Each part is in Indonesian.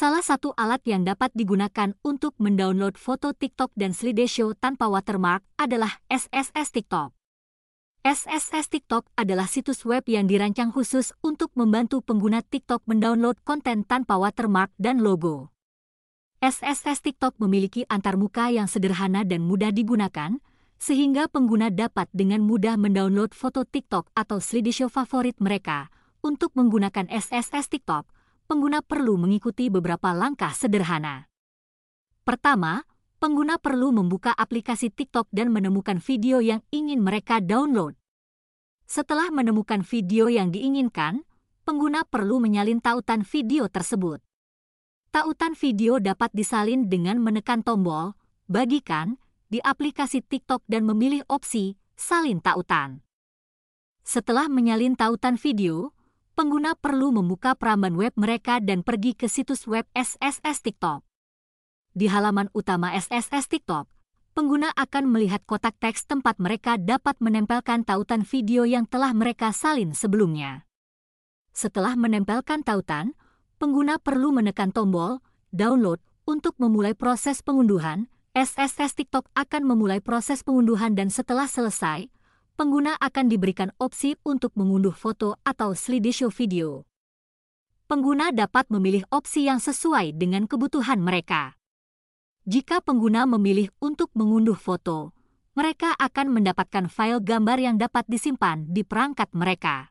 Salah satu alat yang dapat digunakan untuk mendownload foto TikTok dan slideshow tanpa watermark adalah SSS TikTok. SSS TikTok adalah situs web yang dirancang khusus untuk membantu pengguna TikTok mendownload konten tanpa watermark dan logo. SSS TikTok memiliki antarmuka yang sederhana dan mudah digunakan, sehingga pengguna dapat dengan mudah mendownload foto TikTok atau slideshow favorit mereka. Untuk menggunakan SSS TikTok, pengguna perlu mengikuti beberapa langkah sederhana. Pertama, pengguna perlu membuka aplikasi TikTok dan menemukan video yang ingin mereka download. Setelah menemukan video yang diinginkan, pengguna perlu menyalin tautan video tersebut. Tautan video dapat disalin dengan menekan tombol "Bagikan" di aplikasi TikTok dan memilih opsi "Salin tautan". Setelah menyalin tautan video, pengguna perlu membuka peramban web mereka dan pergi ke situs web SSS TikTok. Di halaman utama SSS TikTok, pengguna akan melihat kotak teks tempat mereka dapat menempelkan tautan video yang telah mereka salin sebelumnya. Setelah menempelkan tautan, pengguna perlu menekan tombol "Download" untuk memulai proses pengunduhan. SSS TikTok akan memulai proses pengunduhan dan setelah selesai, pengguna akan diberikan opsi untuk mengunduh foto atau slideshow video. Pengguna dapat memilih opsi yang sesuai dengan kebutuhan mereka. Jika pengguna memilih untuk mengunduh foto, mereka akan mendapatkan file gambar yang dapat disimpan di perangkat mereka.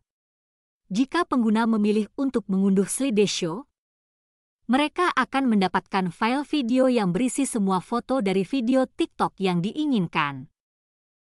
Jika pengguna memilih untuk mengunduh slideshow, mereka akan mendapatkan file video yang berisi semua foto dari video TikTok yang diinginkan.